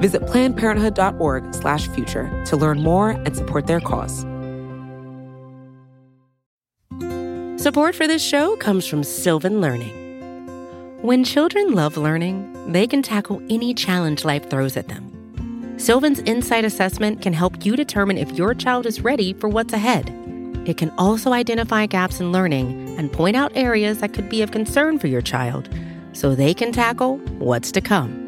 Visit plannedparenthood.org/future to learn more and support their cause. Support for this show comes from Sylvan Learning. When children love learning, they can tackle any challenge life throws at them. Sylvan's Insight Assessment can help you determine if your child is ready for what's ahead. It can also identify gaps in learning and point out areas that could be of concern for your child so they can tackle what's to come.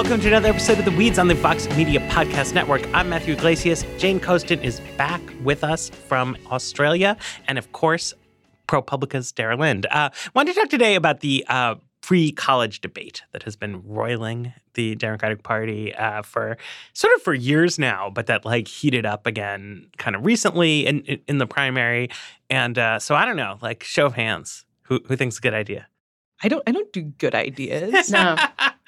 welcome to another episode of The Weeds on the Vox Media Podcast Network. I'm Matthew Yglesias. Jane Coaston is back with us from Australia. And of course, ProPublica's Dara Lind. Uh, wanted to talk today about the uh, free college debate that has been roiling the Democratic Party uh, for sort of for years now, but that like heated up again kind of recently in, in, in the primary. And uh, so I don't know, like show of hands, who, who thinks a good idea? I don't I don't do good ideas. no.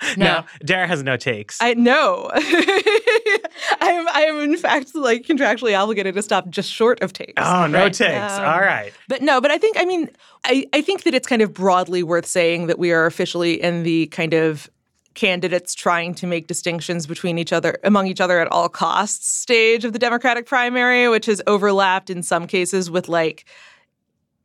no, Dara has no takes. I know. I am I am in fact like contractually obligated to stop just short of takes. oh, no Right. takes. Um, All right. But no, but I think I mean I, I think that it's kind of broadly worth saying that we are officially in the kind of candidates trying to make distinctions between each other among each other at all costs stage of the Democratic primary, which has overlapped in some cases with like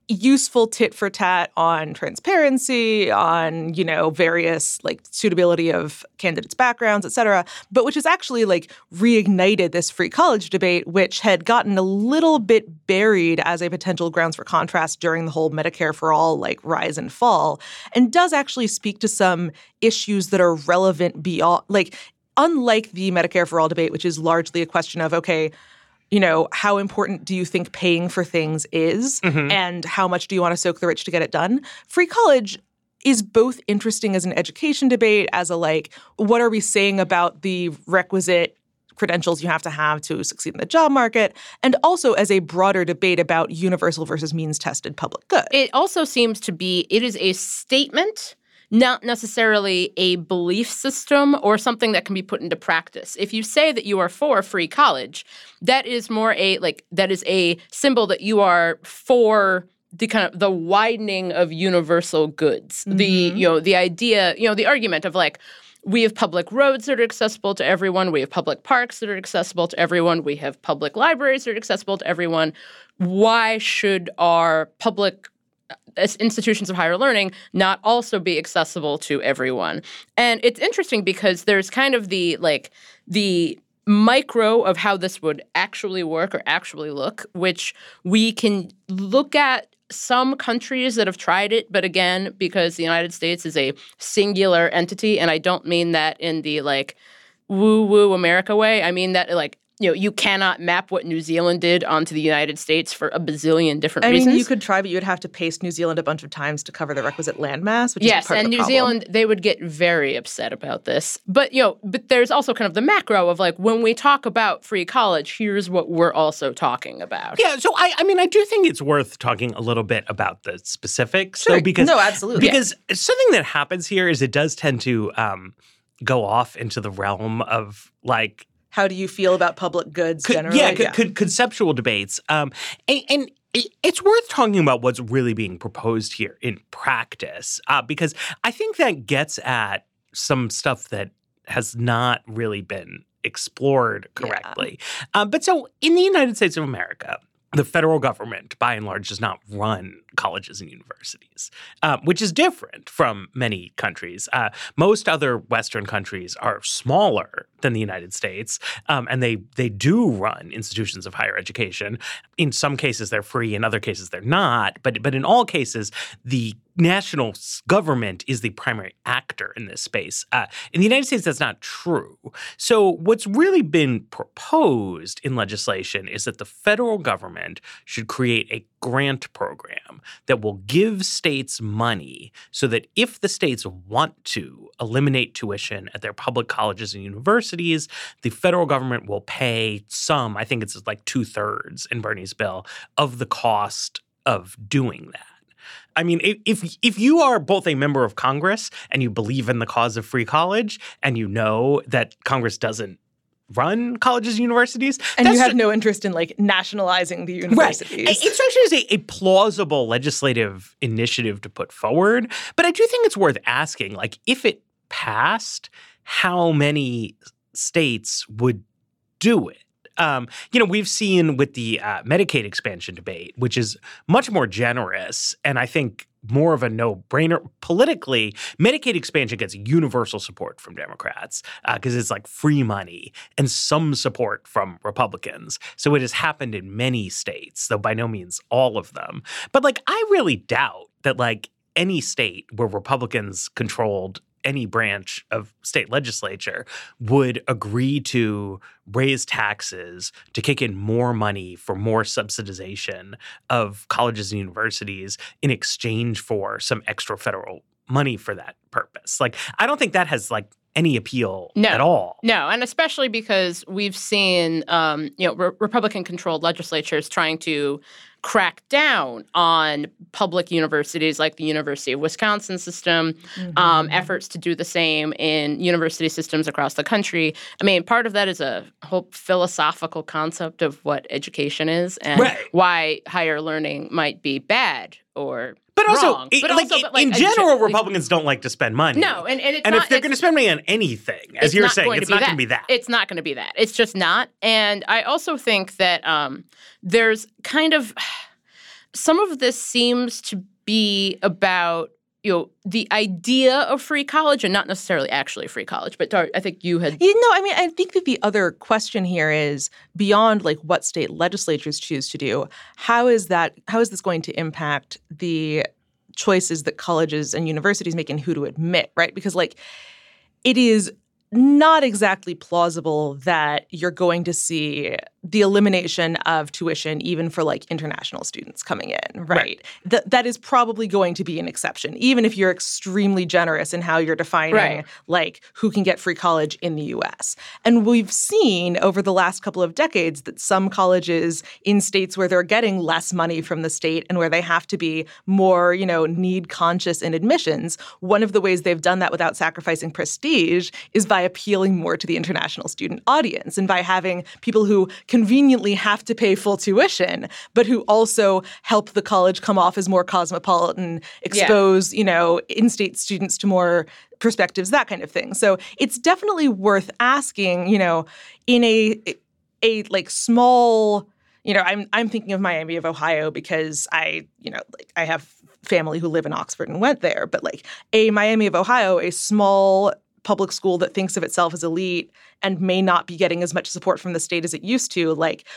useful tit for tat on transparency, on, you know, various like suitability of candidates' backgrounds, et cetera, but which has actually like reignited this free college debate, which had gotten a little bit buried as a potential grounds for contrast during the whole Medicare for all like rise and fall, and does actually speak to some issues that are relevant beyond like unlike the Medicare for all debate, which is largely a question of, okay, you know, how important do you think paying for things is? Mm-hmm. And how much do you want to soak the rich to get it done? Free college is both interesting as an education debate, as a like, what are we saying about the requisite credentials you have to have to succeed in the job market, and also as a broader debate about universal versus means tested public good. it also seems to be it is a statement not necessarily a belief system or something that can be put into practice if you say that you are for free college that is more a like that is a symbol that you are for the kind of the widening of universal goods the mm-hmm. you know the idea you know the argument of like we have public roads that are accessible to everyone. We have public parks that are accessible to everyone. We have public libraries that are accessible to everyone. Why should our public Uh, institutions of higher learning not also be accessible to everyone. And it's interesting because there's kind of the like the micro of how this would actually work or actually look which we can look at some countries that have tried it but again because the united states is a singular entity and i don't mean that in the like woo woo america way. I mean that like you know you cannot map what new zealand did onto the united states for a bazillion different I reasons mean, you could try, but you would have to paste New Zealand a bunch of times to cover the requisite landmass, which yes, is part and of New problem. Zealand, they would get very upset about this. But you know, but there's also kind of the macro of like when we talk about free college, here's what we're also talking about. Yeah, so I, I mean, I do think it's worth talking a little bit about the specifics, though, Sure. because No, absolutely. because something that happens here is it does tend to um, go off into the realm of like How do you feel about public goods generally? yeah, co- co- conceptual debates, um, and, and it- it's worth talking about what's really being proposed here in practice, uh, because I think that gets at some stuff that has not really been explored Yeah. correctly. Um, but so in the United States of America, the federal government, by and large, does not run colleges and universities, uh, which is different from many countries. Uh, most other Western countries are smaller than the United States, um, and they they do run institutions of higher education. In some cases, they're free. In other cases, they're not. But but in all cases, the national government is the primary actor in this space. Uh, in the United States, that's not true. So, what's really been proposed in legislation is that the federal government should create a grant program that will give states money so that if the states want to eliminate tuition at their public colleges and universities, the federal government will pay some, I think it's like two thirds in Bernie's bill, of the cost of doing that. I mean, if if you are both a member of Congress and you believe in the cause of free college and you know that Congress doesn't run colleges and universities. And you have no interest in like nationalizing the universities. Right. It strikes me as a, a, plausible legislative initiative to put forward. But I do think it's worth asking, like, if it passed, how many states would do it? Um, you know, we've seen with the uh, Medicaid expansion debate, which is much more generous, and I think more of a no-brainer politically. Medicaid expansion gets universal support from Democrats because uh, it's like free money and some support from Republicans. So it has happened in many states, though by no means all of them. But like, I really doubt that like any state where Republicans controlled any branch of state legislature would agree to raise taxes to kick in more money for more subsidization of colleges and universities in exchange for some extra federal money for that purpose. Like I don't think that has like any appeal no, at all. No, and especially because we've seen, um, you know, re- Republican-controlled legislatures trying to crack down on public universities like the University of Wisconsin system, um, mm-hmm. um, efforts to do the same in university systems across the country. I mean, part of that is a whole philosophical concept of what education is and right. why higher learning might be bad or but also, wrong. But like, also, but like in general, Republicans don't like to spend money. No, and, and, and not, if they're going to spend money on anything, as you're saying, it's not going to be that. It's not going to be that. It's just not. And I also think that um, there's kind of some of this seems to be about you know the idea of free college and not necessarily actually free college but Dar, i think you had you know i mean i think that the other question here is beyond like what state legislatures choose to do how is that how is this going to impact the choices that colleges and universities make in who to admit right? Because like it is not exactly plausible that you're going to see the elimination of tuition even for like international students coming in, right? right. Th- that is probably going to be an exception, even if you're extremely generous in how you're defining right. like who can get free college in the US. And we've seen over the last couple of decades that some colleges in states where they're getting less money from the state and where they have to be more, you know, need conscious in admissions, one of the ways they've done that without sacrificing prestige is by appealing more to the international student audience and by having people who conveniently have to pay full tuition, but who also help the college come off as more cosmopolitan, expose, yeah. you know, in-state students to more perspectives, that kind of thing. So it's definitely worth asking, you know, in a a like small you know, I'm I'm thinking of Miami of Ohio because I, you know, like I have family who live in Oxford and went there, but like a Miami of Ohio, a small public school that thinks of itself as elite and may not be getting as much support from the state as it used to, like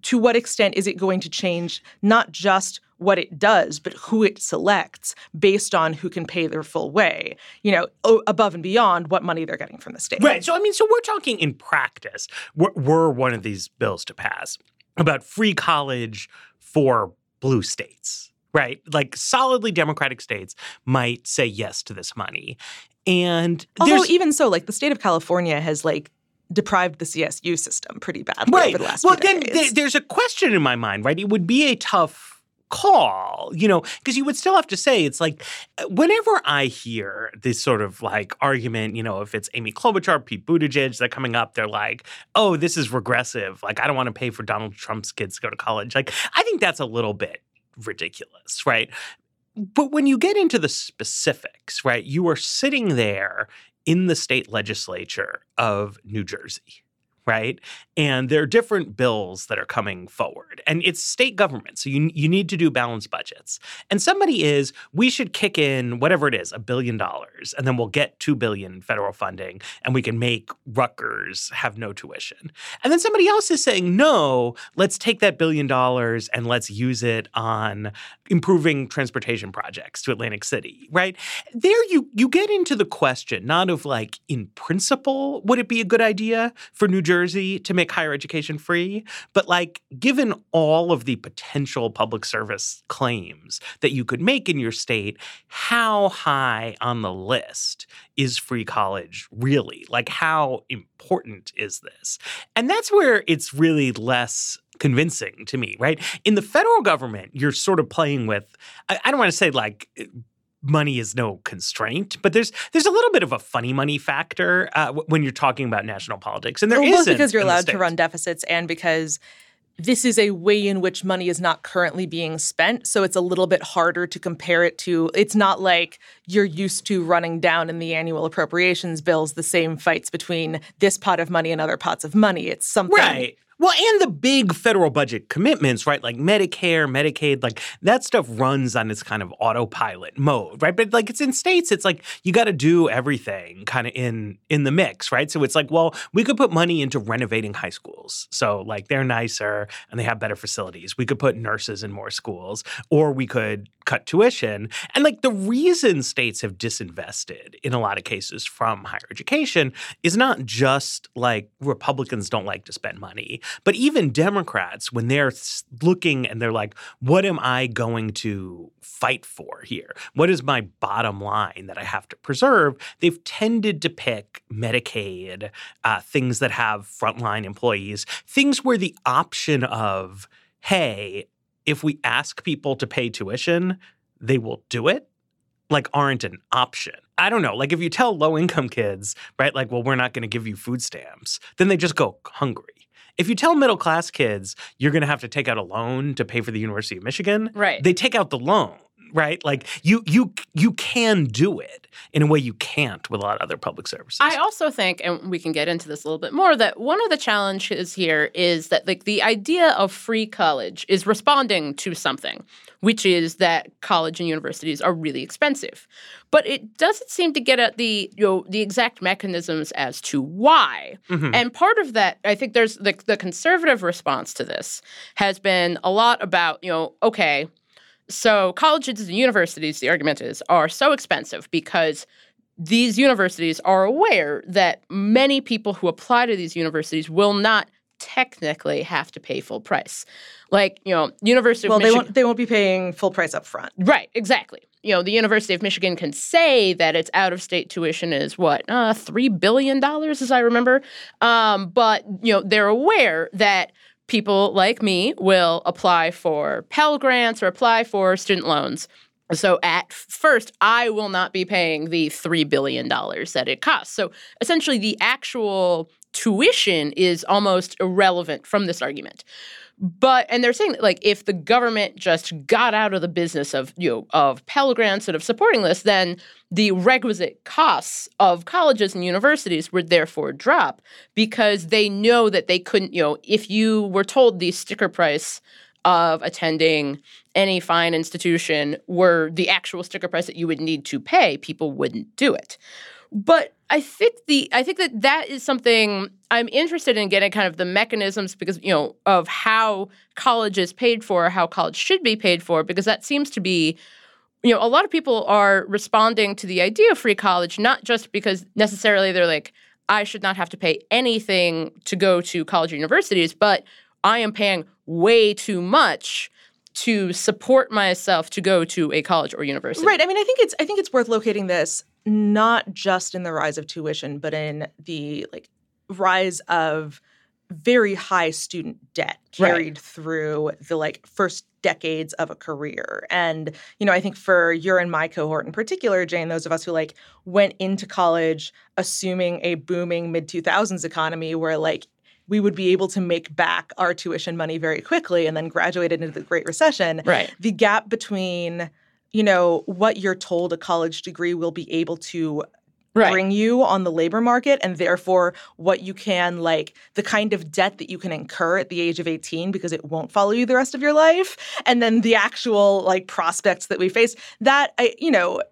to what extent is it going to change not just what it does, but who it selects based on who can pay their full way, you know, above and beyond what money they're getting from the state. Right. So, I mean, so we're talking in practice, were, were one of these bills to pass about free college for blue states right? Like solidly Democratic states might say yes to this money. And although even so, like the state of California has like deprived the CSU system pretty badly right. over the last well, then decades. there's a question in my mind, right? It would be a tough call, you know, because you would still have to say it's like uh, whenever I hear this sort of like argument, you know, if it's Amy Klobuchar, Pete Buttigieg, they're coming up, they're like, oh, this is regressive. Like, I don't want to pay for Donald Trump's kids to go to college. Like, I think that's a little bit ridiculous, right? But when you get into the specifics, right, you are sitting there in the state legislature of New Jersey, right? And there are different bills that are coming forward. And it's state government. So you, you need to do balanced budgets. And somebody is, we should kick in whatever it is, a billion dollars, and then we'll get two billion federal funding and we can make Rutgers have no tuition. And then somebody else is saying, no, let's take that billion dollars and let's use it on improving transportation projects to Atlantic City, right? There you you get into the question not of like in principle would it be a good idea for New Jersey to make higher education free, but like given all of the potential public service claims that you could make in your state, how high on the list is free college really? Like how important is this? And that's where it's really less convincing to me, right? In the federal government, you're sort of playing with, I don't want to say like, money is no constraint, but there's there's a little bit of a funny money factor uh, when you're talking about national politics, and there well, both isn't because you're allowed to run deficits and because this is a way in which money is not currently being spent. So it's a little bit harder to compare it to. It's not like you're used to running down in the annual appropriations bills the same fights between this pot of money and other pots of money. It's something. Right. Well, and the big federal budget commitments, right? Like Medicare, Medicaid, like that stuff runs on this kind of autopilot mode, right? But like it's in states, it's like you got to do everything kind of in in the mix, right? So it's like, well, we could put money into renovating high schools. So like they're nicer and they have better facilities. We could put nurses in more schools or we could cut tuition. And like the reason states have disinvested in a lot of cases from higher education is not just like Republicans don't like to spend money, but even Democrats, when they're looking and they're like, what am I going to fight for here? What is my bottom line that I have to preserve? They've tended to pick Medicaid, uh, things that have frontline employees, things where the option of, hey, if we ask people to pay tuition, they will do it like aren't an option. I don't know. Like if you tell low income kids, right, like, well, we're not going to give you food stamps, then they just go hungry. If you tell middle class kids you're going to have to take out a loan to pay for the University of Michigan, Right. they take out the loan, right? Like you you you can do it in a way you can't with a lot of other public services. I also think, and we can get into this a little bit more, that one of the challenges here is that like the idea of free college is responding to something, which is that college and universities are really expensive. But it doesn't seem to get at the you know the exact mechanisms as to why. Mhm. And part of that, I think there's the the conservative response to this has been a lot about, you know, okay, so colleges and universities, the argument is, are so expensive because these universities are aware that many people who apply to these universities will not technically have to pay full price. Like, you know, University Well, of they Michigan. won't. They won't be paying full price up front. Right, exactly. You know, the University of Michigan can say that its out of state tuition is what, uh, $3 billion, as I remember. Um, but, you know, they're aware that people like me will apply for Pell Grants or apply for student loans. So at first, I will not be paying the $3 billion that it costs. So essentially, the actual tuition is almost irrelevant from this argument. But and they're saying that like if the government just got out of the business of you know of Pell Grants and of supporting this, then the requisite costs of colleges and universities would therefore drop because they know that they couldn't, you know, if you were told the sticker price of attending any fine institution were the actual sticker price that you would need to pay, people wouldn't do it. But I think the I think that that is something I'm interested in getting kind of the mechanisms because you know of how college is paid for, how college should be paid for, because that seems to be you know a lot of people are responding to the idea of free college not just because necessarily they're like I should not have to pay anything to go to college or universities, but I am paying way too much to support myself to go to a college or university. Right. I mean, I think it's I think it's worth locating this not just in the rise of tuition, but in the like rise of very high student debt Right. carried through the like first decades of a career. And you know, I think for your and my cohort in particular, Jane, those of us who like went into college assuming a booming mid 2000s economy where like we would be able to make back our tuition money very quickly and then graduated into the Great Recession Right. the gap between you know what you're told a college degree will be able to Right. bring you on the labor market and therefore what you can like the kind of debt that you can incur at the age of 18 because it won't follow you the rest of your life and then the actual like prospects that we face that I you know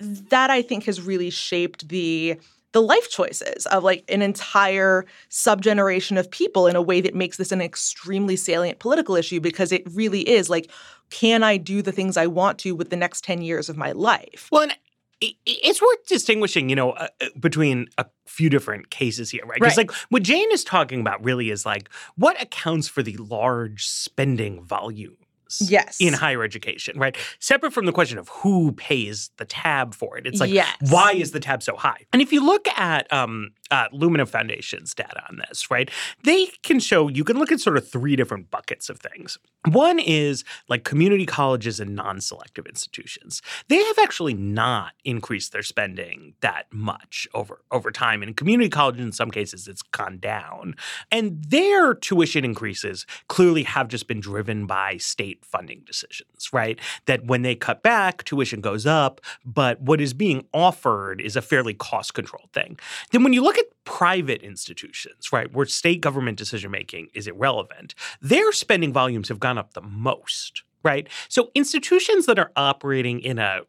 that I think has really shaped the the life choices of like an entire subgeneration of people in a way that makes this an extremely salient political issue because it really is like can I do the things I want to with the next 10 years of my life? Well, and it's worth distinguishing, you know, uh, uh, between a few different cases here, right? Because Right. like what Jane is talking about really is like what accounts for the large spending volumes. Yes. In higher education, right? Separate from the question of who pays the tab for it, it's like Yes. why is the tab so high? And if you look at um, uh, Lumina Foundation's data on this, right, they can show you can look at sort of three different buckets of things. One is like community colleges and non-selective institutions. They have actually not increased their spending that much over over time. And in community colleges, in some cases, it's gone down. And their tuition increases clearly have just been driven by state funding decisions, right? That when they cut back, tuition goes up, but what is being offered is a fairly cost-controlled thing. Then when you look at private institutions, right, where state government decision making is irrelevant, their spending volumes have gone up the most, right? So institutions that are operating in a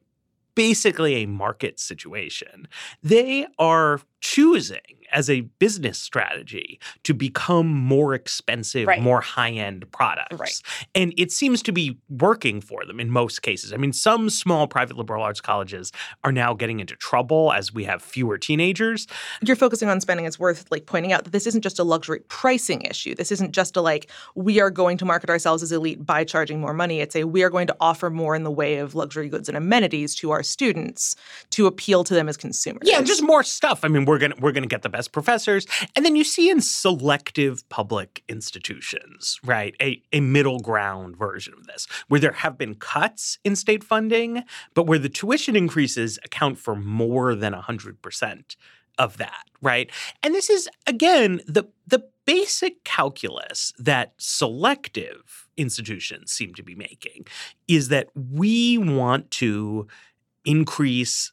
basically a market situation, they are choosing as a business strategy to become more expensive, Right. more high-end products. Right. And it seems to be working for them in most cases. I mean, some small private liberal arts colleges are now getting into trouble as we have fewer teenagers. You're focusing on spending. It's worth like pointing out that this isn't just a luxury pricing issue. This isn't just a like we are going to market ourselves as elite by charging more money. It's a we are going to offer more in the way of luxury goods and amenities to our students to appeal to them as consumers. Yeah, just more stuff. I mean, we're gonna we're gonna get the best professors, and then you see in selective public institutions, right, a a middle ground version of this, where there have been cuts in state funding, but where the tuition increases account for more than hundred percent of that, right? And this is again the the basic calculus that selective institutions seem to be making is that we want to increase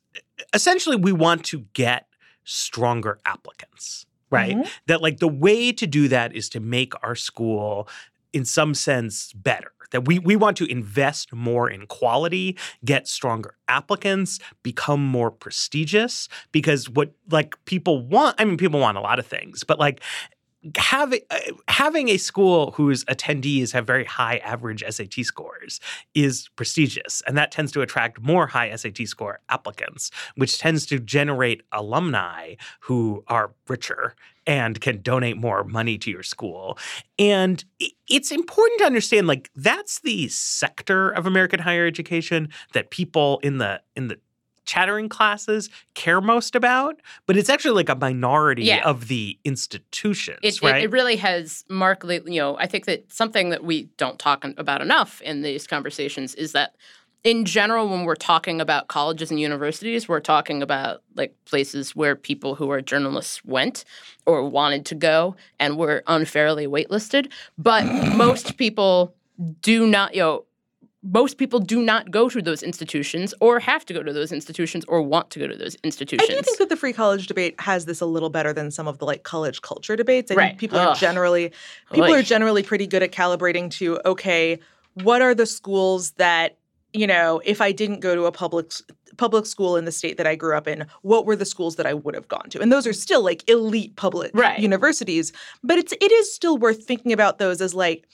essentially we want to get stronger applicants right Mhm. that like the way to do that is to make our school in some sense better that we we want to invest more in quality get stronger applicants become more prestigious because what like people want i mean people want a lot of things but like having uh, having a school whose attendees have very high average SAT scores is prestigious, and that tends to attract more high SAT score applicants, which tends to generate alumni who are richer and can donate more money to your school. And it's important to understand like that's the sector of American higher education that people in the in the chattering classes care most about, but it's actually like a minority Yeah. of the institutions, It, it- right? it really has markedly, you know, I think that something that we don't talk about enough in these conversations is that in general, when we're talking about colleges and universities, we're talking about like places where people who are journalists went or wanted to go and were unfairly waitlisted. But most people do not, you know, most people do not go to those institutions or have to go to those institutions or want to go to those institutions. I do think that the free college debate has this a little better than some of the like college culture debates. I Right. think people are generally people Oy. are generally pretty good at calibrating to okay, what are the schools that you know if I didn't go to a public public school in the state that I grew up in, what were the schools that I would have gone to? And those are still like elite public Right. universities, but it's it is still worth thinking about those as like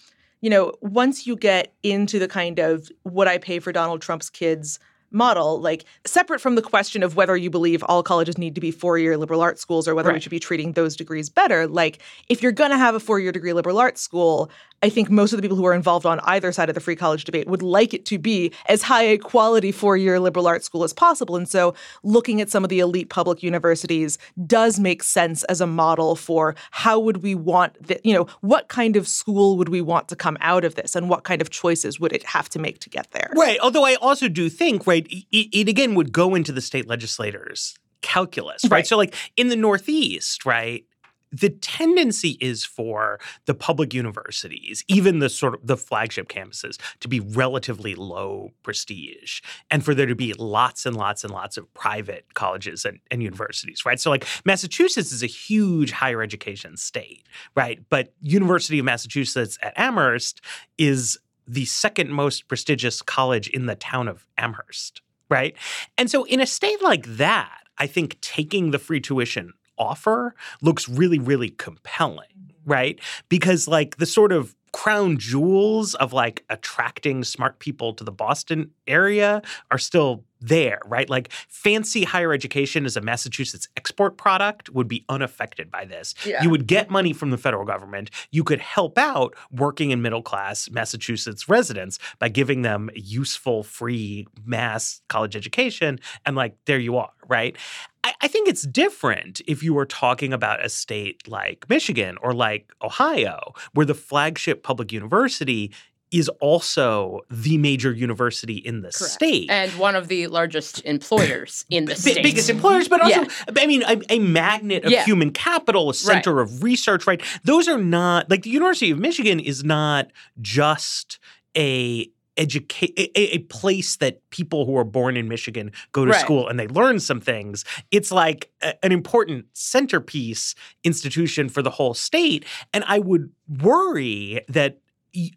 you know, once you get into the kind of would I pay for Donald Trump's kids model, like separate from the question of whether you believe all colleges need to be four year liberal arts schools or whether we should be treating those degrees better, like if you're going to have a four year degree liberal arts school, I think most of the people who are involved on either side of the free college debate would like it to be as high a quality four year liberal arts school as possible. And so looking at some of the elite public universities does make sense as a model for how would we want that, you know, what kind of school would we want to come out of this and what kind of choices would it have to make to get there? Right. Although I also do think, right, it, it again would go into the state legislators' calculus, right? Right. So, like in the Northeast, right, the tendency is for the public universities, even the sort of the flagship campuses, to be relatively low prestige and for there to be lots and lots and lots of private colleges and, and universities, right? So like Massachusetts is a huge higher education state, right? But University of Massachusetts at Amherst is the second most prestigious college in the town of Amherst, right? And so in a state like that, I think taking the free tuition offer looks really, really compelling, mm-hmm. right? Because like the sort of crown jewels of like attracting smart people to the Boston area are still there, right? Like fancy higher education as a Massachusetts export product would be unaffected by this. Yeah. You would get money from the federal government. You could help out working and middle class Massachusetts residents by giving them useful, free mass college education. And like, there you are, right? I, I think it's different if you were talking about a state like Michigan or like Ohio, where the flagship public university is also the major university in the Correct. state. And one of the largest employers in the B- state. biggest employers, but also, Yeah. I mean, a, a magnet of Yeah. human capital, a center of research, right? Those are not like the University of Michigan is not just a educate a, a place that people who are born in Michigan go to Right. school and they learn some things. It's like a- an important centerpiece institution for the whole state, and I would worry that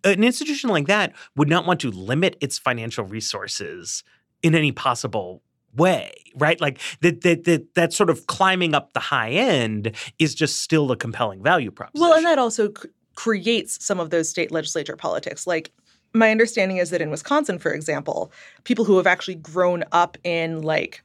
an institution like that would not want to limit its financial resources in any possible way, right? Like that that that that sort of climbing up the high end is just still a compelling value proposition. Well, and that also c- creates some of those state legislature politics. Like, my understanding is that in Wisconsin, for example, people who have actually grown up in like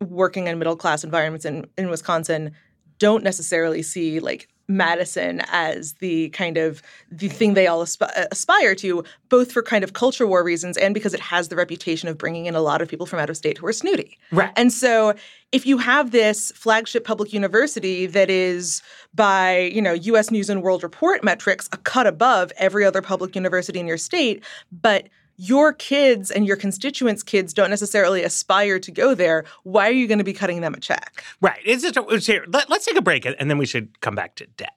working in middle class environments in, in Wisconsin don't necessarily see like Madison as the kind of the thing they all asp- uh, aspire to, both for kind of culture war reasons and because it has the reputation of bringing in a lot of people from out of state who are snooty. right. And so if you have this flagship public university that is by, you know, US News and World Report metrics a cut above every other public university in your state, but your kids and your constituents' kids don't necessarily aspire to go there, why are you going to be cutting them a check? Right. It's just it's here. Let, us take a break and then we should come back to debt.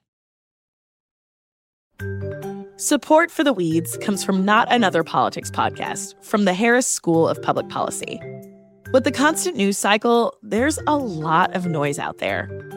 Support for the Weeds comes from Not Another Politics podcast from the Harris School of Public Policy. With the constant news cycle, there's a lot of noise out there.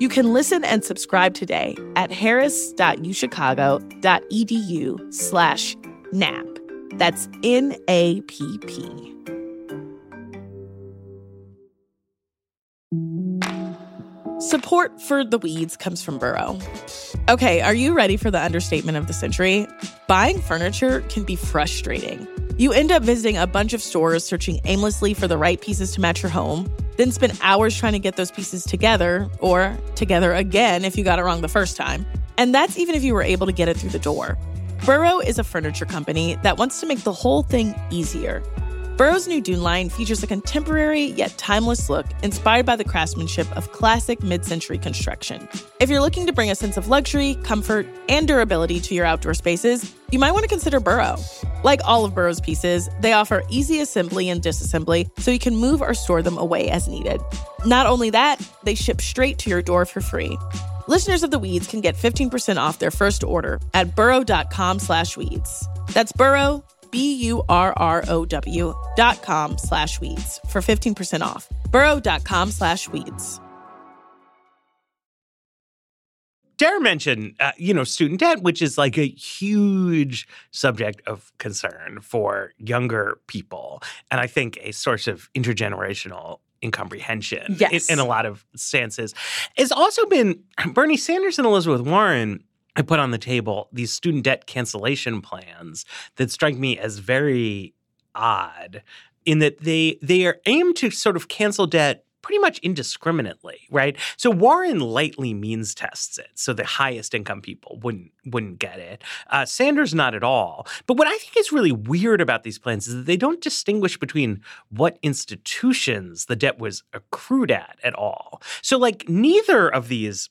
You can listen and subscribe today at harris.uchicago.edu slash NAP. That's N-A-P-P. Support for the weeds comes from Burrow. Okay, are you ready for the understatement of the century? Buying furniture can be frustrating. You end up visiting a bunch of stores searching aimlessly for the right pieces to match your home, then spend hours trying to get those pieces together, or together again if you got it wrong the first time. And that's even if you were able to get it through the door. Burrow is a furniture company that wants to make the whole thing easier. Burrow's new Dune line features a contemporary yet timeless look inspired by the craftsmanship of classic mid century construction. If you're looking to bring a sense of luxury, comfort, and durability to your outdoor spaces, you might want to consider Burrow. Like all of Burrow's pieces, they offer easy assembly and disassembly so you can move or store them away as needed. Not only that, they ship straight to your door for free. Listeners of The Weeds can get 15% off their first order at burrow.com slash weeds. That's burrow, B-U-R-R-O-W dot com slash weeds for 15% off. burrow.com slash weeds. Dara mentioned, uh, you know, student debt, which is like a huge subject of concern for younger people, and I think a source of intergenerational incomprehension Yes. in, in a lot of stances. It's also been Bernie Sanders and Elizabeth Warren. I put on the table these student debt cancellation plans that strike me as very odd in that they they are aimed to sort of cancel debt pretty much indiscriminately, right? So Warren lightly means tests it, so the highest income people wouldn't wouldn't get it. Uh, Sanders not at all. But what I think is really weird about these plans is that they don't distinguish between what institutions the debt was accrued at at all. So like neither of these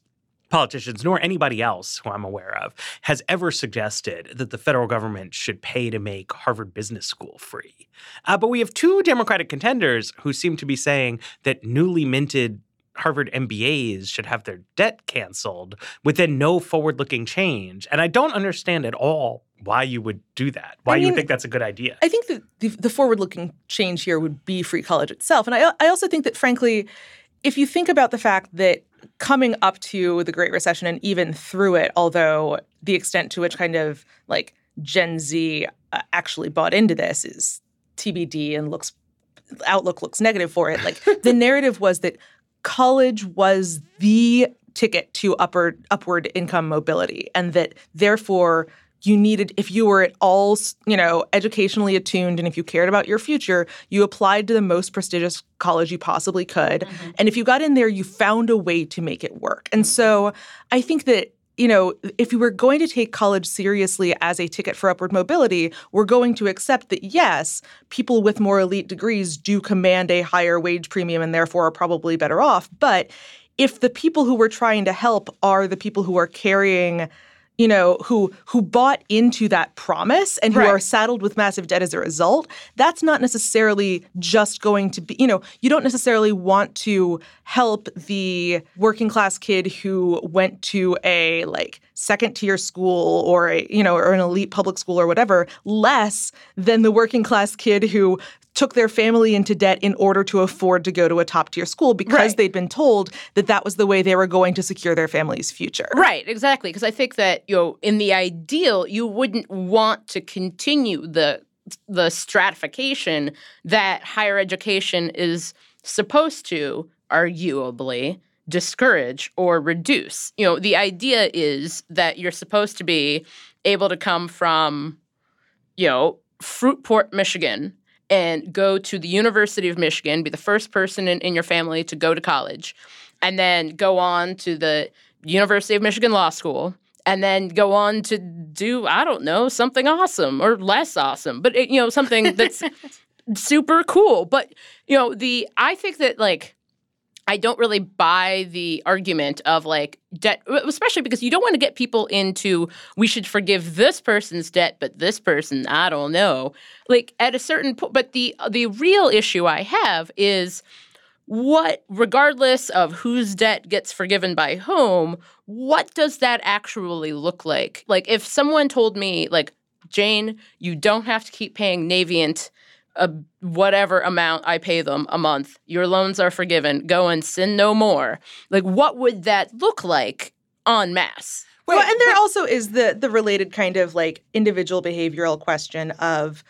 politicians nor anybody else who I'm aware of has ever suggested that the federal government should pay to make Harvard Business School free. Uh, but we have two Democratic contenders who seem to be saying that newly minted Harvard MBAs should have their debt canceled within no forward looking change. And I don't understand at all why you would do that, why I you think that's a good idea. I think that the, the forward-looking change here would be free college itself, and I I also think that frankly, if you think about the fact that coming up to the Great Recession and even through it, although the extent to which kind of like Gen Z uh, actually bought into this is TBD and looks outlook looks negative for it. Like the narrative was that college was the ticket to upward upward income mobility, and that therefore you needed if you were at all you know educationally attuned and if you cared about your future you applied to the most prestigious college you possibly could. Mm-hmm. And if you got in there you found a way to make it work. And mm-hmm. so i think that you know if you were going to take college seriously as a ticket for upward mobility we're going to accept that yes people with more elite degrees do command a higher wage premium and therefore are probably better off. But if the people who we're trying to help are the people who are carrying you know who who bought into that promise and who Right. are saddled with massive debt as a result that's not necessarily just going to be you know you don't necessarily want to help the working class kid who went to a like second tier school or a you know or an elite public school or whatever less than the working class kid who took their family into debt in order to afford to go to a top tier school because Right. they'd been told that that was the way they were going to secure their family's future Right, exactly. Because I think that you know, in the ideal, you wouldn't want to continue the the stratification that higher education is supposed to, arguably, discourage or reduce. You know, the idea is that you're supposed to be able to come from, you know, Fruitport, Michigan, and go to the University of Michigan, be the first person in, in your family to go to college, and then go on to the University of Michigan Law School, and then go on to do, I don't know, something awesome or less awesome, but it, you know, something that's super cool. But, you know, the, I think that like, I don't really buy the argument of like debt, especially because you don't want to get people into we should forgive this person's debt, but this person, I don't know. Like at a certain point, but the the real issue I have is what, regardless of whose debt gets forgiven by whom, what does that actually look like? Like if someone told me, like Jane, you don't have to keep paying Navient a whatever amount I pay them a month. Your loans are forgiven. Go and sin no more. Like, what would that look like en masse? well, and there also is the the related kind of like individual behavioral question of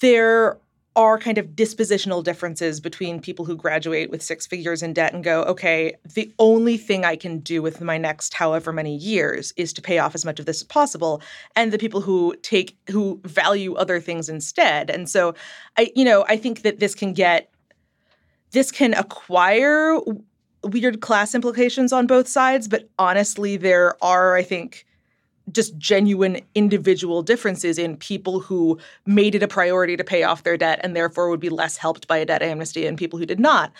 there are kind of dispositional differences between people who graduate with six figures in debt and go, okay, the only thing I can do with my next however many years is to pay off as much of this as possible, and the people who take who value other things instead. And so, I you know I think that this can get this can acquire weird class implications on both sides, but honestly, there are, I think, just genuine individual differences in people who made it a priority to pay off their debt and therefore would be less helped by a debt amnesty and people who did not.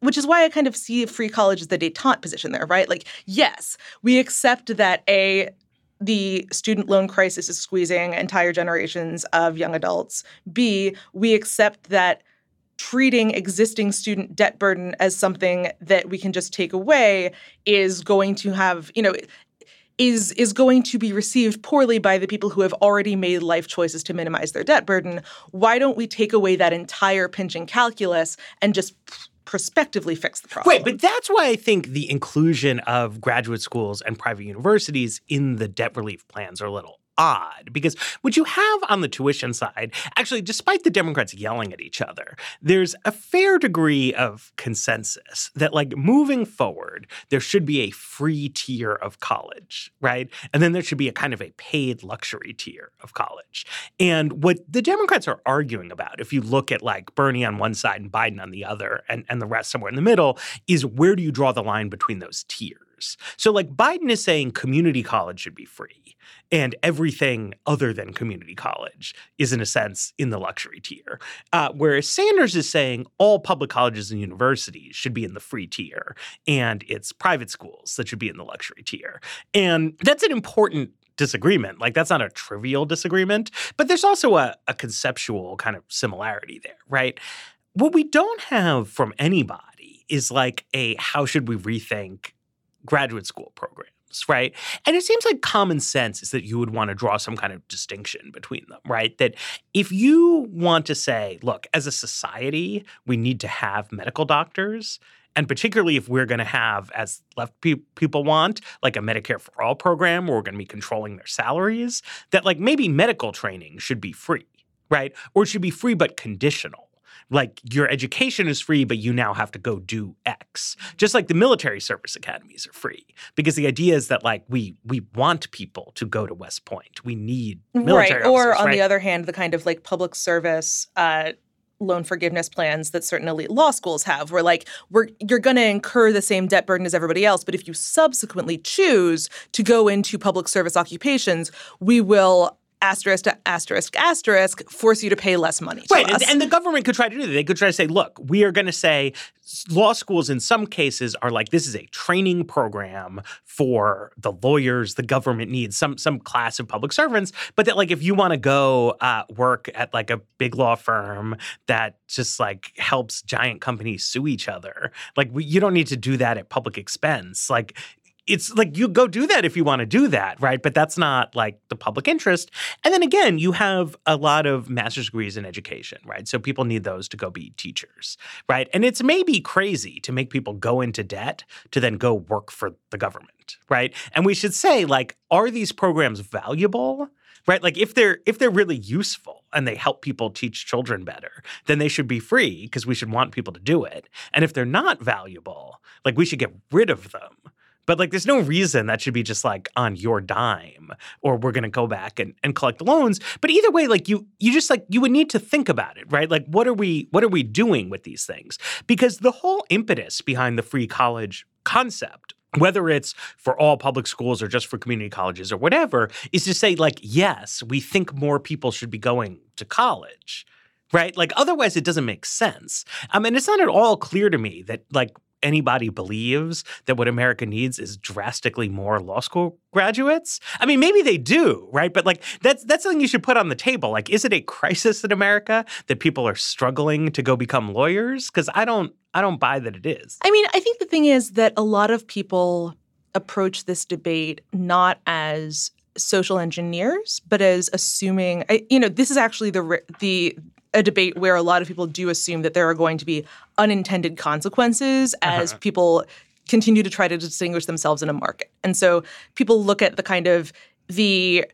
Which is why I kind of see free college as the detente position there, right? Like, yes, we accept that A, the student loan crisis is squeezing entire generations of young adults. B, we accept that treating existing student debt burden as something that we can just take away is going to have, you know, is is going to be received poorly by the people who have already made life choices to minimize their debt burden. Why don't we take away that entire pinching calculus and just prospectively fix the problem? Right, but that's why I think the inclusion of graduate schools and private universities in the debt relief plans are little odd because what you have on the tuition side, actually, despite the Democrats yelling at each other, there's a fair degree of consensus that, like, moving forward, there should be a free tier of college, right? And then there should be a kind of a paid luxury tier of college. And what the Democrats are arguing about, if you look at like Bernie on one side and Biden on the other, and, and the rest somewhere in the middle, is where do you draw the line between those tiers? So, like, Biden is saying community college should be free and everything other than community college is, in a sense, in the luxury tier. Uh, whereas Sanders is saying all public colleges and universities should be in the free tier, and it's private schools that should be in the luxury tier. And that's an important disagreement. Like that's not a trivial disagreement, but there's also a, a conceptual kind of similarity there, right? What we don't have from anybody is like a how should we rethink graduate school right? And it seems like common sense is that you would want to draw some kind of distinction between them, right? That if you want to say, look, as a society, we need to have medical doctors, and particularly if we're going to have, as left pe- people want, like a Medicare for all program where we're going to be controlling their salaries, that like maybe medical training should be free, right? Or it should be free but conditional like your education is free, but you now have to go do X. Just like the military service academies are free, because the idea is that like we we want people to go to West Point. We need military right. Or on right? the other hand, the kind of like public service. Uh, loan forgiveness plans that certain elite law schools have where like we're you're going to incur the same debt burden as everybody else but if you subsequently choose to go into public service occupations we will asterisk to asterisk asterisk force you to pay less money to Right, and, and the government could try to do that. They could try to say, "Look, we are going to say law schools in some cases are like this is a training program for the lawyers the government needs, some some class of public servants, but that like if you want to go uh, work at like a big law firm that just like helps giant companies sue each other, like we, you don't need to do that at public expense. Like it's like you go do that if you want to do that, right? But that's not like the public interest. And then again, you have a lot of master's degrees in education, right? So people need those to go be teachers, right? And it's maybe crazy to make people go into debt to then go work for the government, right? And we should say, like, are these programs valuable? Right? Like if they're if they're really useful and they help people teach children better, then they should be free because we should want people to do it. And if they're not valuable, like we should get rid of them. But like, there's no reason that should be just like on your dime, or we're gonna go back and, and collect loans. But either way, like you, you just like you would need to think about it, right? Like, what are we, what are we doing with these things? Because the whole impetus behind the free college concept whether it's for all public schools or just for community colleges or whatever, is to say, like, yes, we think more people should be going to college, right? Like, otherwise, it doesn't make sense. I mean, it's not at all clear to me that, like, anybody believes that what America needs is drastically more law school graduates. I mean, maybe they do, right? But like that's that's something you should put on the table. Like, is it a crisis in America that people are struggling to go become lawyers? Because I don't I don't buy that it is. I mean, I think the thing is that a lot of people approach this debate not as social engineers, but as assuming, you know, this is actually the the a debate where a lot of people do assume that there are going to be unintended consequences as Uh-huh. people continue to try to distinguish themselves in a market. And so people look at the kind of the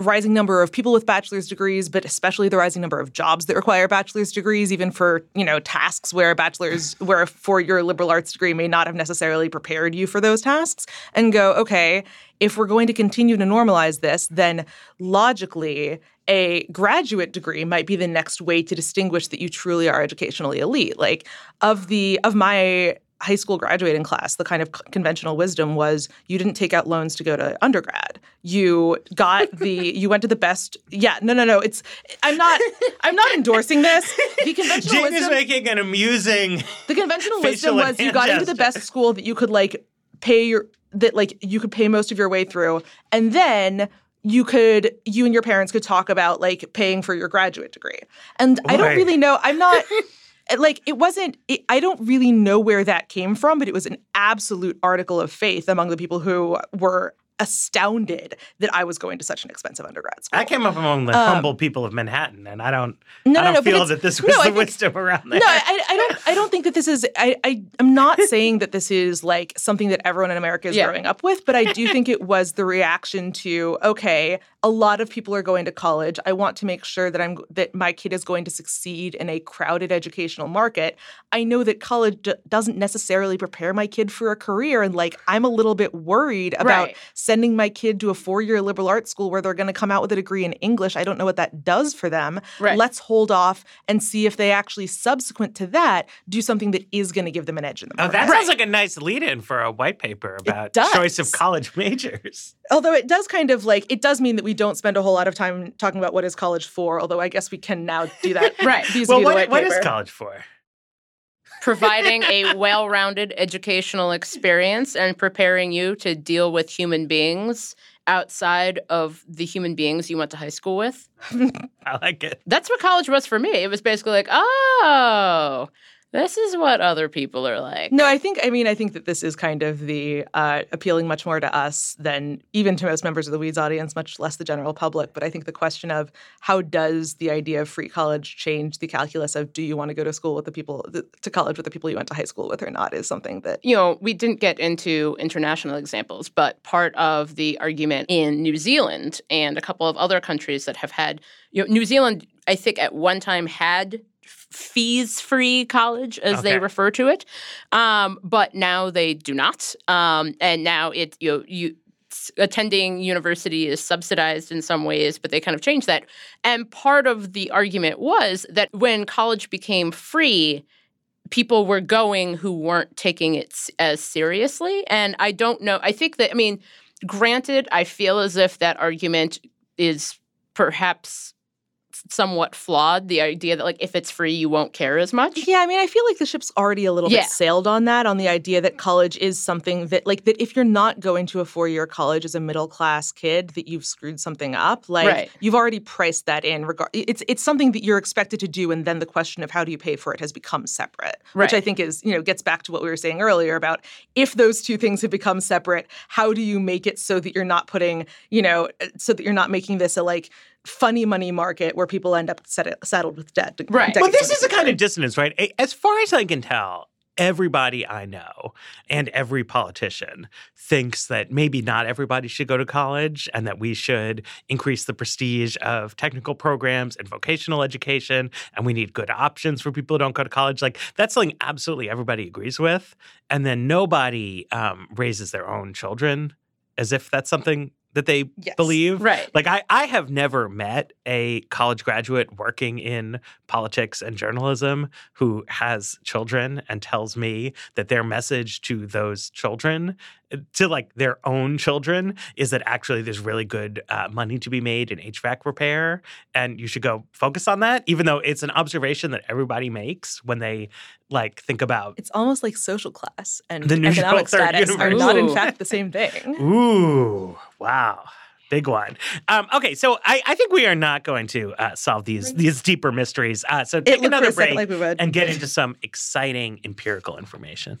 rising number of people with bachelor's degrees, but especially the rising number of jobs that require bachelor's degrees, even for you know tasks where a bachelor's, where a four-year liberal arts degree may not have necessarily prepared you for those tasks, and go, okay, if we're going to continue to normalize this, then logically a graduate degree might be the next way to distinguish that you truly are educationally elite. Like of the of my high school graduating class, the kind of conventional wisdom was you didn't take out loans to go to undergrad. You got the you went to the best. Yeah, no, no, no. It's I'm not I'm not endorsing this. The conventional Jane is making an amusing. The conventional wisdom was you got into the best school that you could like pay your that like you could pay most of your way through, and then you could you and your parents could talk about like paying for your graduate degree. And I don't really know. I'm not. Uh, like it wasn't. It, I don't really know where that came from, but it was an absolute article of faith among the people who were astounded that I was going to such an expensive undergrad school. I came up among the Um, humble people of Manhattan, and I don't, No, I no, don't no, but feel that this was no, the think- wisdom around there. No, I, I don't. I don't think that this is. I, I am not saying that this is like something that everyone in America is Yeah. growing up with, but I do think it was the reaction to okay, a lot of people are going to college. I want to make sure that I'm that my kid is going to succeed in a crowded educational market. I know that college d- doesn't necessarily prepare my kid for a career, and like I'm a little bit worried about Right. Sending my kid to a four-year liberal arts school where they're going to come out with a degree in English. I don't know what that does for them. Right. Let's hold off and see if they actually, subsequent to that, do something that is going to give them an edge in the Oh, market. that sounds like a nice lead-in for a white paper about choice of college majors. Although it does kind of like it does mean that we don't spend a whole lot of time talking about what is college for. Although I guess we can now do that. Right. Well, what, what is college for? Providing a well-rounded educational experience and preparing you to deal with human beings outside of the human beings you went to high school with. I like it. That's what college was for me. It was basically like, oh, this is what other people are like. No, I think I mean I think that this is kind of the uh, appealing much more to us than even to most members of the Weeds audience, much less the general public. But I think the question of how does the idea of free college change the calculus of do you want to go to school with the people to college with the people you went to high school with or not is something that you know, we didn't get into international examples, but part of the argument in New Zealand and a couple of other countries that have had, you know, New Zealand, I think at one time had fees free college as Okay. they refer to it um, but now they do not um, and now it you know you attending university is subsidized in some ways but they kind of changed that and part of the argument was that when college became free people were going who weren't taking it as seriously. And I don't know. I think that, I mean, granted, I feel as if that argument is perhaps somewhat flawed. The idea that, like, if it's free, you won't care as much. Yeah, I mean, I feel like the ship's already a little Yeah. bit sailed on that, on the idea that college is something that, like, that if you're not going to a four year college as a middle class kid, that you've screwed something up. Like, Right. you've already priced that in. Regard, it's it's something that you're expected to do, and then the question of how do you pay for it has become separate, which I think is, you know, gets back to what we were saying earlier about if those two things have become separate, how do you make it so that you're not putting, you know, uh, so that you're not making this a like funny money market where people end up set, saddled with debt. Right. Well, this is a kind of dissonance, right? As far as I can tell, everybody I know and every politician thinks that maybe not everybody should go to college and that we should increase the prestige of technical programs and vocational education and we need good options for people who don't go to college. Like that's something absolutely everybody agrees with. And then nobody um, raises their own children as if that's something that they Yes. believe. Right. Like I, I have never met a college graduate working in politics and journalism who has children and tells me that their message to those children, to like their own children, is that actually there's really good uh, money to be made in HVAC repair, and you should go focus on that. Even though it's an observation that everybody makes when they like think about. It's almost like social class and The economic status are not, in fact, the same thing. Ooh, wow. Big one. Um, okay, so I, I think we are not going to uh, solve these these deeper mysteries. Uh, so take another break like we and get into some exciting empirical information.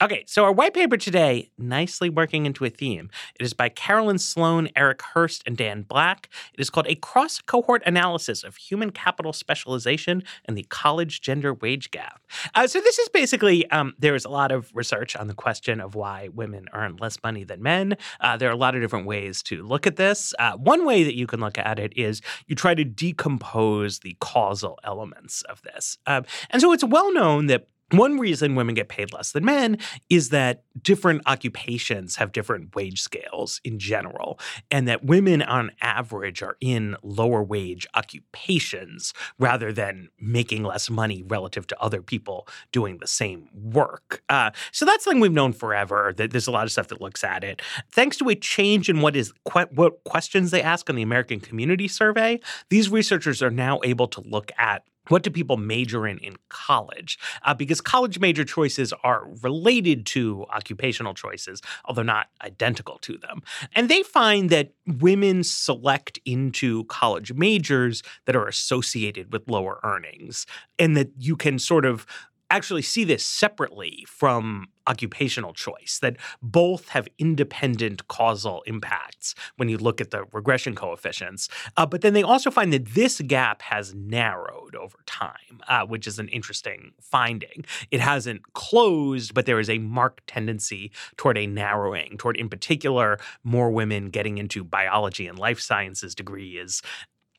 Okay, so our white paper today, nicely working into a theme. It is by Carolyn Sloane, Erik Hurst, and Dan Black. It is called A Cross Cohort Analysis of Human Capital Specialization and the College Gender Wage Gap. Uh, so, this is basically um, there is a lot of research on the question of why women earn less money than men. Uh, there are a lot of different ways to look at this. Uh, one way that you can look at it is you try to decompose the causal elements of this. Um, and so, it's well known that one reason women get paid less than men is that different occupations have different wage scales in general, and that women on average are in lower wage occupations rather than making less money relative to other people doing the same work. Uh, so that's something we've known forever. That there's a lot of stuff that looks at it. Thanks to a change in what is what questions they ask on the American Community Survey, these researchers are now able to look at what do people major in in college? Uh, because college major choices are related to occupational choices, although not identical to them. And they find that women select into college majors that are associated with lower earnings, and that you can sort of actually see this separately from occupational choice, that both have independent causal impacts when you look at the regression coefficients. Uh, but then they also find that this gap has narrowed over time, uh, which is an interesting finding. It hasn't closed, but there is a marked tendency toward a narrowing, toward, in particular, more women getting into biology and life sciences degrees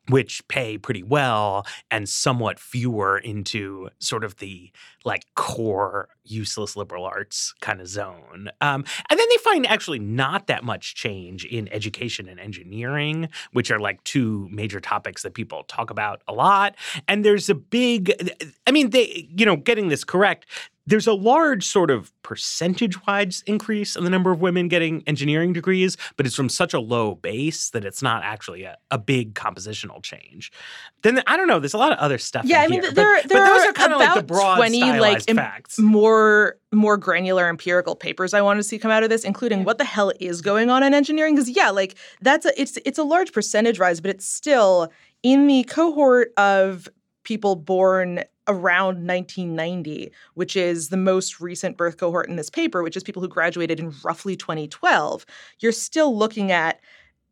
which pay pretty well and somewhat fewer into sort of the like core useless liberal arts kind of zone. Um, and then they find actually not that much change in education and engineering, which are like two major topics that people talk about a lot. And there's a big, I mean, they, you know, getting this correct, there's a large sort of percentage wise increase in the number of women getting engineering degrees, but it's from such a low base that it's not actually a, a big compositional change. Then I don't know. There's a lot of other stuff. Yeah, I mean, here, there, but, there but those are, are kind of like the broad 20 like facts. more more granular empirical papers I want to see come out of this, including what the hell is going on in engineering. Because yeah, like that's a it's it's a large percentage rise, but it's still in the cohort of people born around 1990, which is the most recent birth cohort in this paper, which is people who graduated in roughly 2012, you're still looking at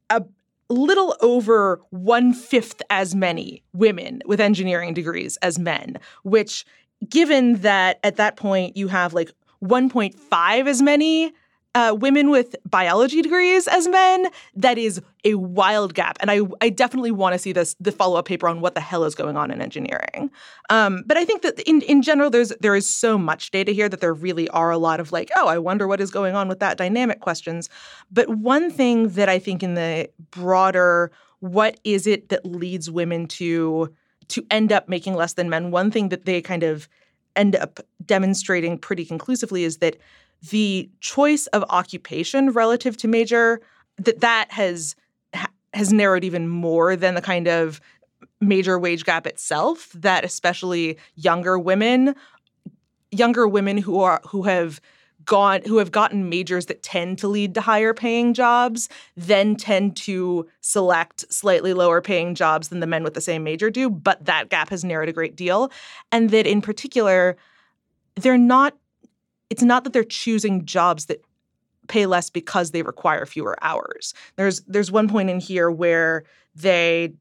a little over one fifth as many women with engineering degrees as men, which, given that at that point you have like 1.5 as many uh, women with biology degrees as men, that is a wild gap. And I, I definitely want to see this the follow up paper on what the hell is going on in engineering. Um, but I think that in, in general, there's there is so much data here that there really are a lot of like, oh, I wonder what is going on with that dynamic questions. But one thing that I think in the broader, what is it that leads women to to end up making less than men? One thing that they kind of end up demonstrating pretty conclusively is that the choice of occupation relative to major that that has has narrowed even more than the kind of major wage gap itself that especially younger women younger women who are who have gone who have gotten majors that tend to lead to higher paying jobs then tend to select slightly lower paying jobs than the men with the same major do but that gap has narrowed a great deal. And that in particular they're not it's not that they're choosing jobs that pay less because they require fewer hours. There's there's one point in here where they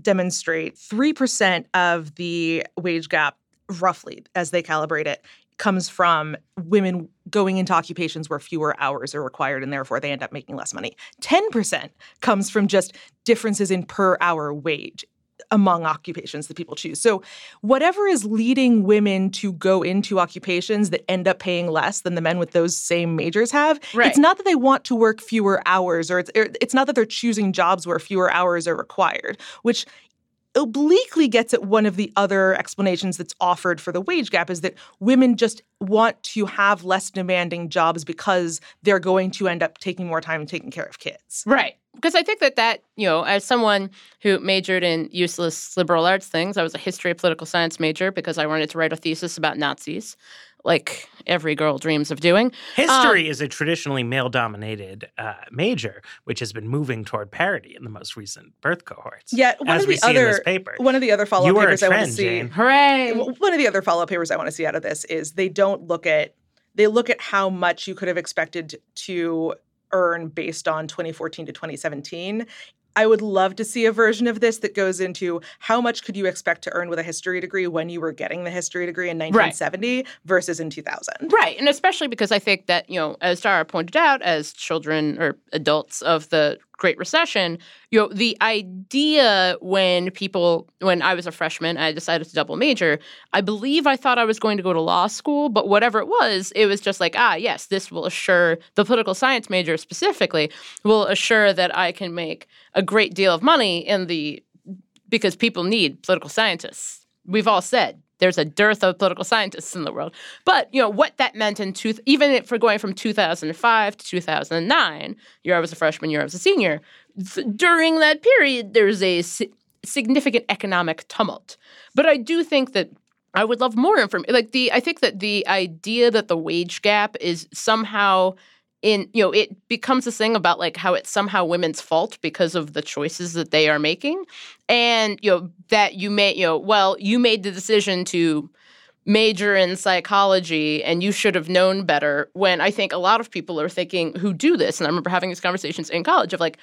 demonstrate 3% of the wage gap roughly as they calibrate it comes from women going into occupations where fewer hours are required and therefore they end up making less money. 10% comes from just differences in per hour wage among occupations that people choose. So, whatever is leading women to go into occupations that end up paying less than the men with those same majors have, right. it's not that they want to work fewer hours or it's er, it's not that they're choosing jobs where fewer hours are required, which obliquely gets at one of the other explanations that's offered for the wage gap is that women just want to have less demanding jobs because they're going to end up taking more time taking care of kids. Right. Because I think that that, you know, as someone who majored in useless liberal arts things, I was a history of political science major because I wanted to write a thesis about Nazis like every girl dreams of doing. History Um, is a traditionally male dominated uh, major, which has been moving toward parity in the most recent birth cohorts. Yeah, one as of the see other in paper. one of the other follow up were a papers I want to see. Jane. Hooray! One of the other follow up papers I want to see out of this is they don't look at they look at how much you could have expected to earn based on 2014 to 2017 I would love to see a version of this that goes into how much could you expect to earn with a history degree when you were getting the history degree in 1970 right. versus in 2000. Right. And especially because I think that, you know, as Dara pointed out, as children or adults of the Great Recession, you know, the idea when people, when I was a freshman, I decided to double major. I believe I thought I was going to go to law school, but whatever it was, it was just like, ah, yes, this will assure the political science major specifically will assure that I can make a great deal of money in the because people need political scientists. We've all said there's a dearth of political scientists in the world. But you know what that meant in two, even if we're going from 2005 to 2009, year I was a freshman, year I was a senior. During that period, there's a si- significant economic tumult. But I do think that I would love more information. Like the, I think that the idea that the wage gap is somehow in you know it becomes this thing about like how it's somehow women's fault because of the choices that they are making. And you know that you may you know well you made the decision to major in psychology and you should have known better when i think a lot of people are thinking who do this. And i remember having these conversations in college of like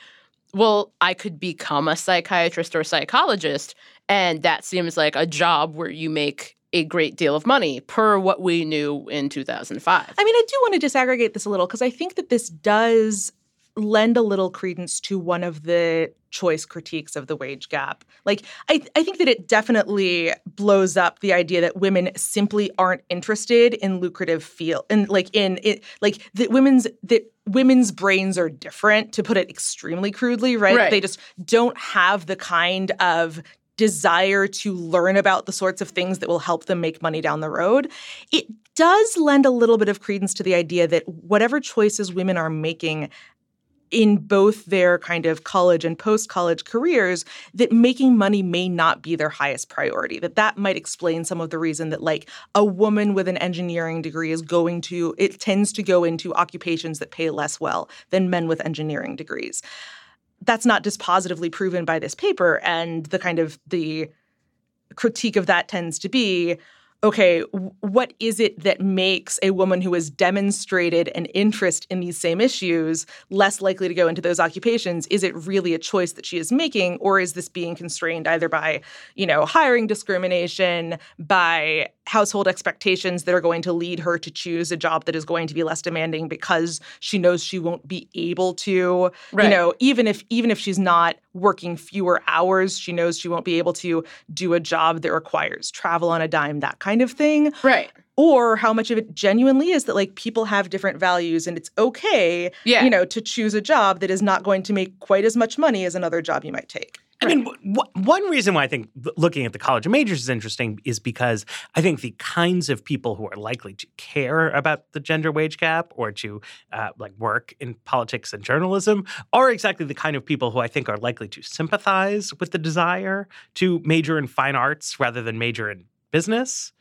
well i could become a psychiatrist or a psychologist and that seems like a job where you make a great deal of money per what we knew in 2005. I mean, I do want to disaggregate this a little because I think that this does lend a little credence to one of the choice critiques of the wage gap. Like, I, I think that it definitely blows up the idea that women simply aren't interested in lucrative field and like in it, like that women's that women's brains are different to put it extremely crudely, right? right? They just don't have the kind of desire to learn about the sorts of things that will help them make money down the road, it does lend a little bit of credence to the idea that whatever choices women are making in both their kind of college and post-college careers that making money may not be their highest priority that that might explain some of the reason that like a woman with an engineering degree is going to it tends to go into occupations that pay less well than men with engineering degrees that's not dispositively proven by this paper and the kind of the critique of that tends to be okay, what is it that makes a woman who has demonstrated an interest in these same issues less likely to go into those occupations? Is it really a choice that she is making, or is this being constrained either by, you know, hiring discrimination, by household expectations that are going to lead her to choose a job that is going to be less demanding because she knows she won't be able to, right. you know, even if even if she's not working fewer hours, she knows she won't be able to do a job that requires travel on a dime, that kind of thing. Right. Or how much of it genuinely is that like people have different values and it's okay, yeah. you know, to choose a job that is not going to make quite as much money as another job you might take. I mean, w- one reason why I think looking at the college of majors is interesting is because I think the kinds of people who are likely to care about the gender wage gap or to uh, like work in politics and journalism are exactly the kind of people who I think are likely to sympathize with the desire to major in fine arts rather than major in business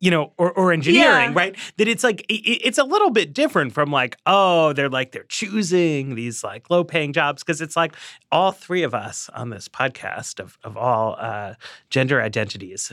you know, or, or engineering, yeah. right? That it's like it, it's a little bit different from like, oh, they're like they're choosing these like low paying jobs because it's like all three of us on this podcast of of all uh, gender identities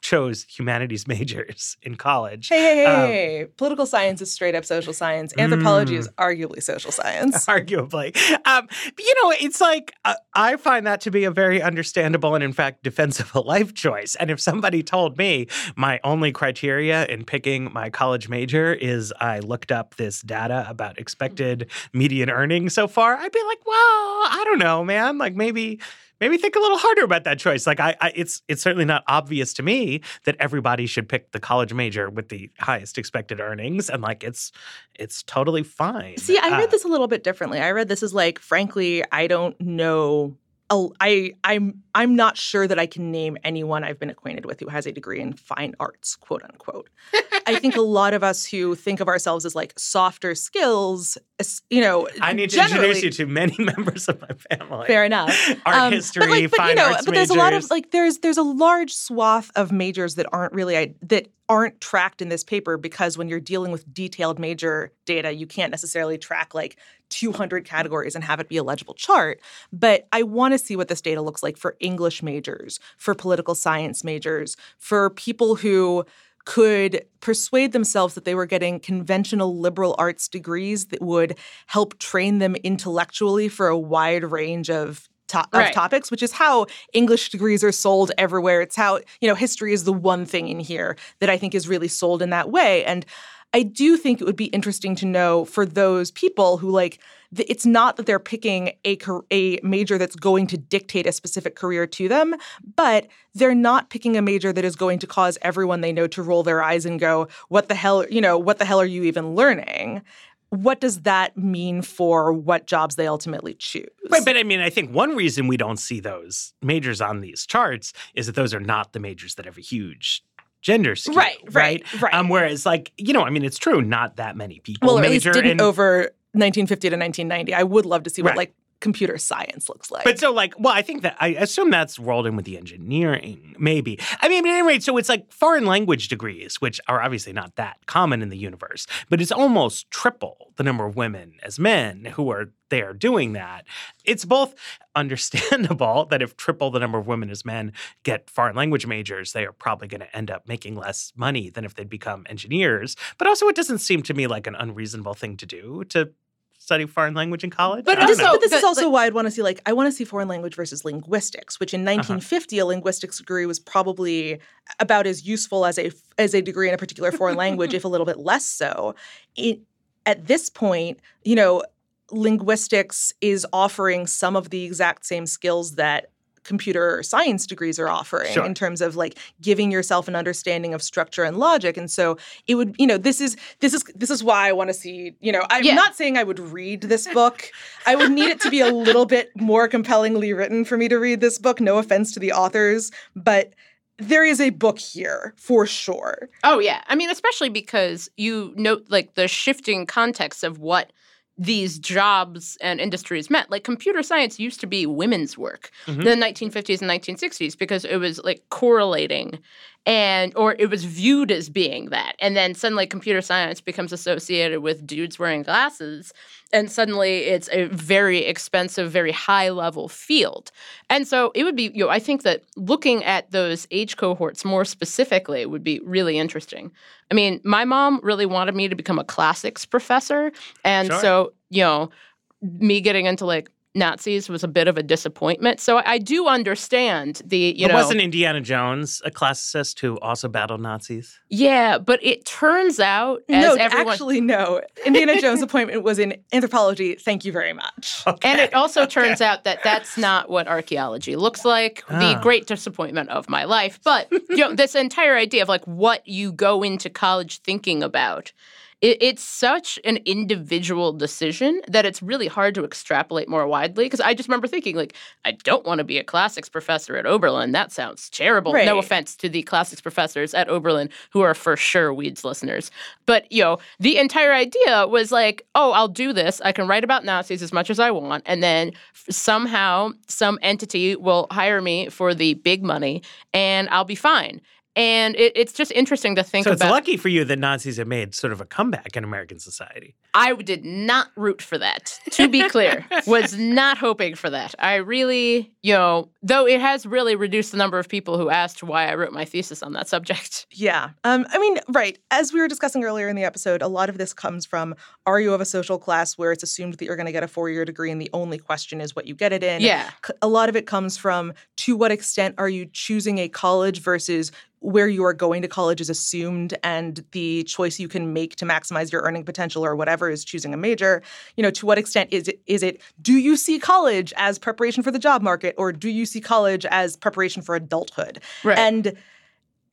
chose humanities majors in college. Hey, hey, hey, um, Political science is straight up social science. Anthropology mm, is arguably social science. Arguably. Um, but, you know, it's like uh, I find that to be a very understandable and, in fact, defensible life choice. And if somebody told me my only criteria in picking my college major is I looked up this data about expected median earnings so far, I'd be like, well, I don't know, man. Like maybe maybe think a little harder about that choice. Like I, I, it's it's certainly not obvious to me that everybody should pick the college major with the highest expected earnings, and like it's it's totally fine. See, I read uh, this a little bit differently. I read this as like, frankly, I don't know I I'm I'm not sure that I can name anyone I've been acquainted with who has a degree in fine arts, quote unquote. I think a lot of us who think of ourselves as like softer skills, you know, I need to introduce you to many members of my family. Fair enough. Art um, history, but like, but, fine you know, but there's a lot of like there's there's a large swath of majors that aren't really that aren't tracked in this paper because when you're dealing with detailed major data, you can't necessarily track like 200 categories and have it be a legible chart. But I want to see what this data looks like for English majors, for political science majors, for people who could persuade themselves that they were getting conventional liberal arts degrees that would help train them intellectually for a wide range of to- Right. of topics, which is how English degrees are sold everywhere. It's how, you know, history is the one thing in here that I think is really sold in that way. And I do think it would be interesting to know for those people who like it's not that they're picking a a major that's going to dictate a specific career to them, but they're not picking a major that is going to cause everyone they know to roll their eyes and go, "What the hell, you know, what the hell are you even learning?" What does that mean for what jobs they ultimately choose? Right, but I mean, I think one reason we don't see those majors on these charts is that those are not the majors that have a huge gender skew, Right, right, right. Um, whereas, like, you know, I mean, it's true, not that many people well, or at least didn't over 1950 to 1990. I would love to see what Right. like computer science looks like. but so, like, well, I think that I assume that's rolled in with the engineering, maybe. I mean, at any rate, so it's like foreign language degrees, which are obviously not that common in the universe, but it's almost triple the number of women as men who are there doing that. It's both understandable that if triple the number of women as men get foreign language majors, they are probably going to end up making less money than if they'd become engineers. But also, it doesn't seem to me like an unreasonable thing to do to study foreign language in college. But this, but this is the- also why I'd want to see like I want to see foreign language versus linguistics, which in uh-huh. 1950 a linguistics degree was probably about as useful as a as a degree in a particular foreign language, if a little bit less so. It, at this point, you know, linguistics is offering some of the exact same skills that computer science degrees are offering Sure. in terms of like giving yourself an understanding of structure and logic and so it would you know this is this is this is why i want to see you know i'm Yeah. not saying i would read this book i would need it to be a little bit more compellingly written for me to read this book no offense to the authors but there is a book here for sure Oh yeah. I mean, especially because you note like the shifting context of what these jobs and industries meant. Like computer science used to be women's work Mhm. in the 1950s and 1960s because it was like correlating and or it was viewed as being that. And then suddenly computer science becomes associated with dudes wearing glasses and suddenly it's a very expensive, very high level field. And so it would be, you know, I think that looking at those age cohorts more specifically would be really interesting. I mean, my mom really wanted me to become a classics professor. And Sure. so, you know, me getting into like Nazis was a bit of a disappointment. So I do understand the, you but know. wasn't Indiana Jones a classicist who also battled Nazis? yeah, but it turns out as no everyone actually no indiana jones appointment was in anthropology thank you very much And it also turns out that that's not what archaeology looks like. The Ah. great disappointment of my life. But you know, this entire idea of like what you go into college thinking about, it, it's such an individual decision that it's really hard to extrapolate more widely. Because I just remember thinking like, I don't want to be a classics professor at Oberlin. That sounds terrible. Right. No offense to the classics professors at Oberlin who are for sure Weeds listeners. But you know, the entire idea was like, oh, I'll do this. I can write about Nazis as much as I want, and then f- somehow some entity will hire me for the big money, and I'll be fine. And it, it's just interesting to think So it's about. lucky for you that Nazis have made sort of a comeback in American society. I did not root for that. To be clear, was not hoping for that. I really, you know, though it has really reduced the number of people who asked why I wrote my thesis on that subject. Yeah. Um, I mean, right. As we were discussing earlier in the episode, a lot of this comes from are you of a social class where it's assumed that you're going to get a four year degree and the only question is what you get it in? Yeah. C- A lot of it comes from to what extent are you choosing a college versus where you are going to college is assumed and the choice you can make to maximize your earning potential or whatever is choosing a major you know to what extent is it is it do you see college as preparation for the job market or do you see college as preparation for adulthood Right. and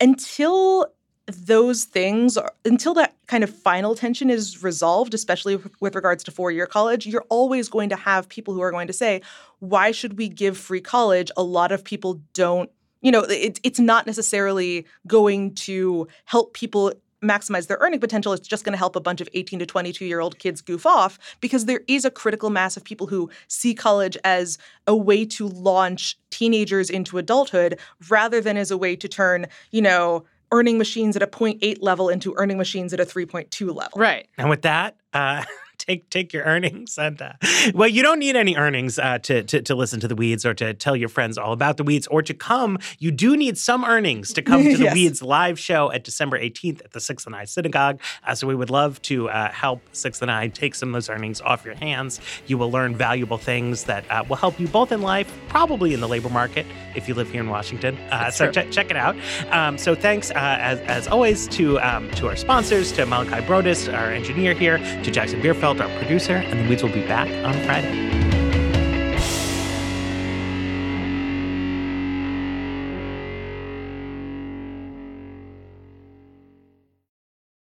until those things are, until that kind of final tension is resolved especially with, with regards to four-year college you're always going to have people who are going to say why should we give free college a lot of people don't you know it, it's not necessarily going to help people maximize their earning potential it's just going to help a bunch of 18 to 22 year old kids goof off because there is a critical mass of people who see college as a way to launch teenagers into adulthood rather than as a way to turn you know earning machines at a 0.8 level into earning machines at a 3.2 level Right. And with that, uh, take take your earnings and uh, well, you don't need any earnings uh, to, to to listen to the weeds or to tell your friends all about the weeds or to come. You do need some earnings to come to the Yes. weeds live show at December 18th at the Sixth and I Synagogue. Uh, so we would love to uh, help Sixth and I take some of those earnings off your hands. You will learn valuable things that uh, will help you both in life, probably in the labor market if you live here in Washington. Uh, so true. check check it out. Um, so thanks uh, as, as always to um, to our sponsors, to Malachi Brodus, our engineer here, to Jackson Bierfeldt, our producer, and the weeds will be back on Friday.